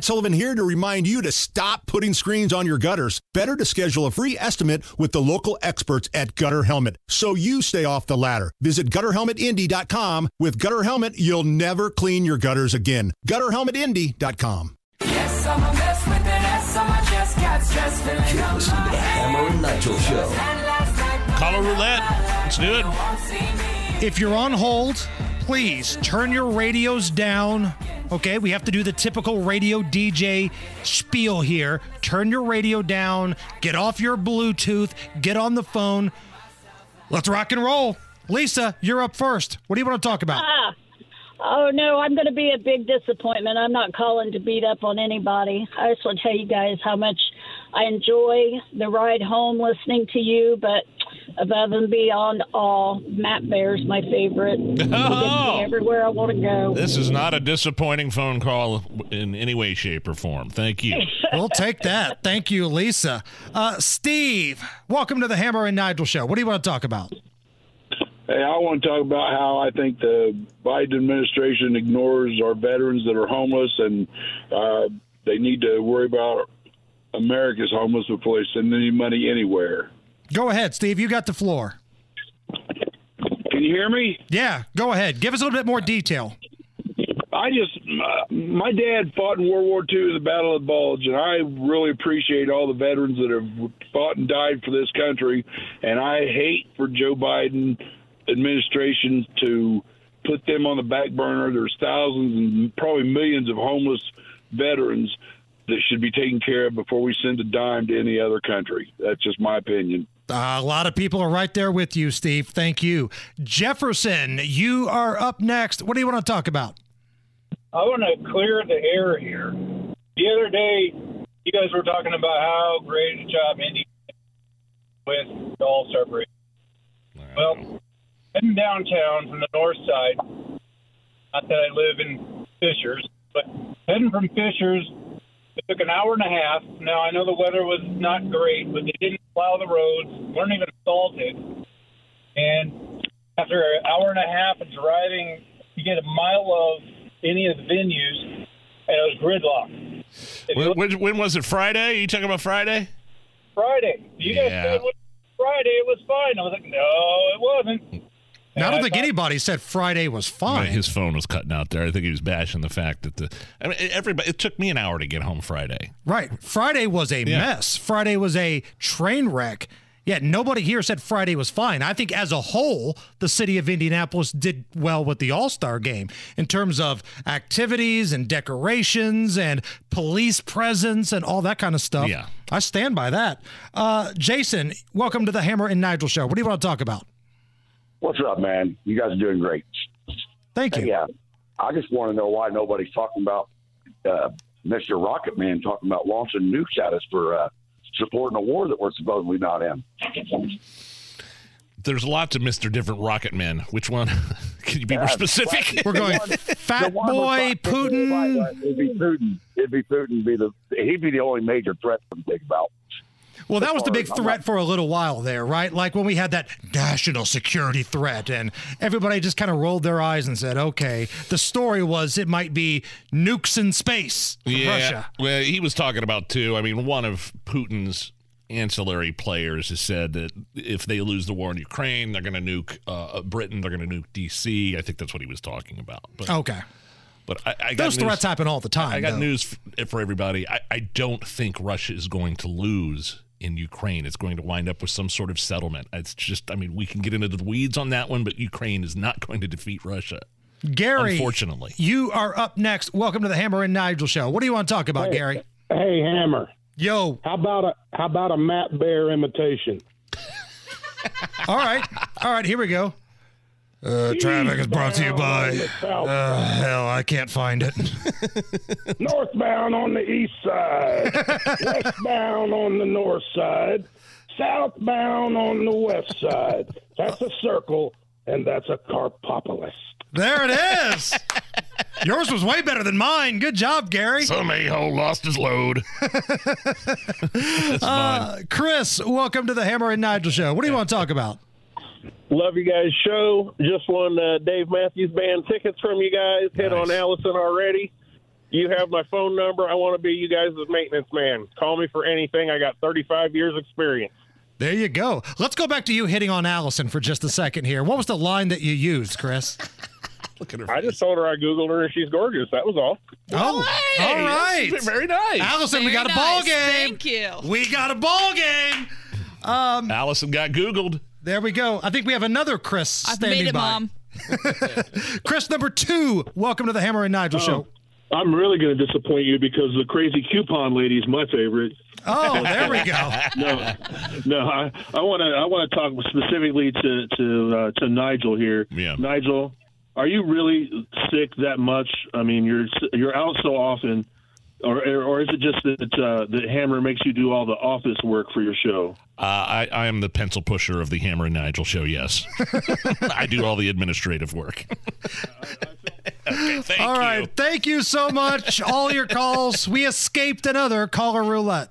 Matt Sullivan here to remind you to stop putting screens on your gutters. Better to schedule a free estimate with the local experts at Gutter Helmet so you stay off the ladder. Visit gutterhelmetindy.com. With Gutter Helmet, you'll never clean your gutters again. Gutterhelmetindy.com. Yes, I'm a mess with an S on my chest, got stress filling You're up listening to the. Hammer and Nigel Show. And Caller roulette. Let's do it. won't see me. If you're on hold, please turn your radios down. Okay, we have to do the typical radio DJ spiel here. Turn your radio down, get off your Bluetooth, get on the phone. Let's rock and roll. Lisa, you're up first. What do you want to talk about? Ah. Oh no, I'm going to be a big disappointment. I'm not calling to beat up on anybody. I just want to tell you guys how much I enjoy the ride home listening to you, but above and beyond all, Matt Bear's my favorite. He gets Oh. me everywhere I want to go. This is not a disappointing phone call in any way, shape, or form. Thank you. We'll take that. Thank you, Lisa. Uh, Steve, welcome to the Hammer and Nigel show. What do you want to talk about? Hey, I want to talk about how I think the Biden administration ignores our veterans that are homeless, and uh, they need to worry about America's homeless before they send any money anywhere. Go ahead, Steve. You got the floor. Can you hear me? Yeah, go ahead. Give us a little bit more detail. I just, uh, my dad fought in World War II in the Battle of the Bulge, and I really appreciate all the veterans that have fought and died for this country. And I hate for Joe Biden administration to put them on the back burner. There's thousands and probably millions of homeless veterans that should be taken care of before we send a dime to any other country. That's just my opinion. Uh, a lot of people are right there with you, Steve. Thank you. Jefferson, you are up next. What do you want to talk about? I want to clear the air here. The other day, you guys were talking about how great a job Indy did with the All Star break. Well, heading downtown from the north side, not that I live in Fishers, but heading from Fishers, it took an hour and a half. Now, I know the weather was not great, but they didn't plow the roads, weren't even salted. And after an hour and a half of driving, you get a mile of any of the venues, and it was gridlock. When, look when, when was it? Friday? you talking about Friday? Friday, you guys Yeah. said Friday it was fine. I was like, no, it wasn't. Now, I don't think thought- anybody said Friday was fine. His phone was cutting out there. I think he was bashing the fact that the. I mean, everybody. It took me an hour to get home Friday. Right. Friday was a Yeah. mess. Friday was a train wreck. Yet nobody here said Friday was fine. I think as a whole, the city of Indianapolis did well with the All Star game in terms of activities and decorations and police presence and all that kind of stuff. Yeah. I stand by that. Uh, Jason, welcome to the Hammer and Nigel show. What do you want to talk about? What's up, man? You guys are doing great. Thank you. Hey, yeah, I just want to know why nobody's talking about uh, Mr. Rocket Man talking about launching nukes at us for uh, supporting a war that we're supposedly not in. There's lots of Mister Different Rocket Men. Which one? Can you be more Yeah, specific? We're going The Fat Boy with- Putin. Right, right. It'd be Putin. It'd be Putin. Be the he'd be the only major threat to think about. Well, that was the big far as I'm threat not- for a little while there, right? Like when we had that national security threat, and everybody just kind of rolled their eyes and said, okay. The story was it might be nukes in space from yeah. Russia. Well, he was talking about too. I mean, one of Putin's ancillary players has said that if they lose the war in Ukraine, they're going to nuke uh, Britain. They're going to nuke DC. I think that's what he was talking about. But, Okay. but I, I got Those news- threats happen all the time. I got though. news f- for everybody. I, I don't think Russia is going to lose in Ukraine. It's going to wind up with some sort of settlement. It's just, I mean, we can get into the weeds on that one, but Ukraine is not going to defeat Russia. Gary, Unfortunately. you are up next. Welcome to the Hammer and Nigel show. What do you want to talk about, Gary? Hey, Hammer. Yo, How about a how about a Matt Bear imitation? all right, all right, here we go. Uh, traffic is brought to you by. Uh, hell, I can't find it. Northbound on the east side, westbound on the north side, southbound on the west side. That's a circle, and that's a carpopolis. There it is. Yours was way better than mine. Good job, Gary. Some a-hole lost his load. Uh, Chris, welcome to the Hammer and Nigel show. What do you want to talk about? Love you guys' show. Just won uh, Dave Matthews Band tickets from you guys. Hit Nice. on Allison already. You have my phone number. I want to be you guys' maintenance man. Call me for anything. I got 35 years experience. There you go. Let's go back to you hitting on Allison for just a second here. What was the line that you used, Chris? Look at her. I just told her I googled her and she's gorgeous. That was all. Oh, Hey, all right. that's Very nice. Allison, we Very got a ball game. Thank you. We got a ball game. Allison got Googled. There we go. I think we have another Chris I've standing made it, by. Mom. Chris number two. Welcome to the Hammer and Nigel show. I'm really going to disappoint you because the crazy coupon lady is my favorite. Oh, there we go. No, no, I I want to I want to talk specifically to to uh, to Nigel here. Yeah. Nigel, are you really sick that much? I mean, you're you're out so often, or or is it just that uh, the Hammer makes you do all the office work for your show? Uh, I, I am the pencil pusher of the Hammer and Nigel show. Yes, I do all the administrative work. okay, thank All you. right. Thank you so much. All your calls. We escaped another caller roulette.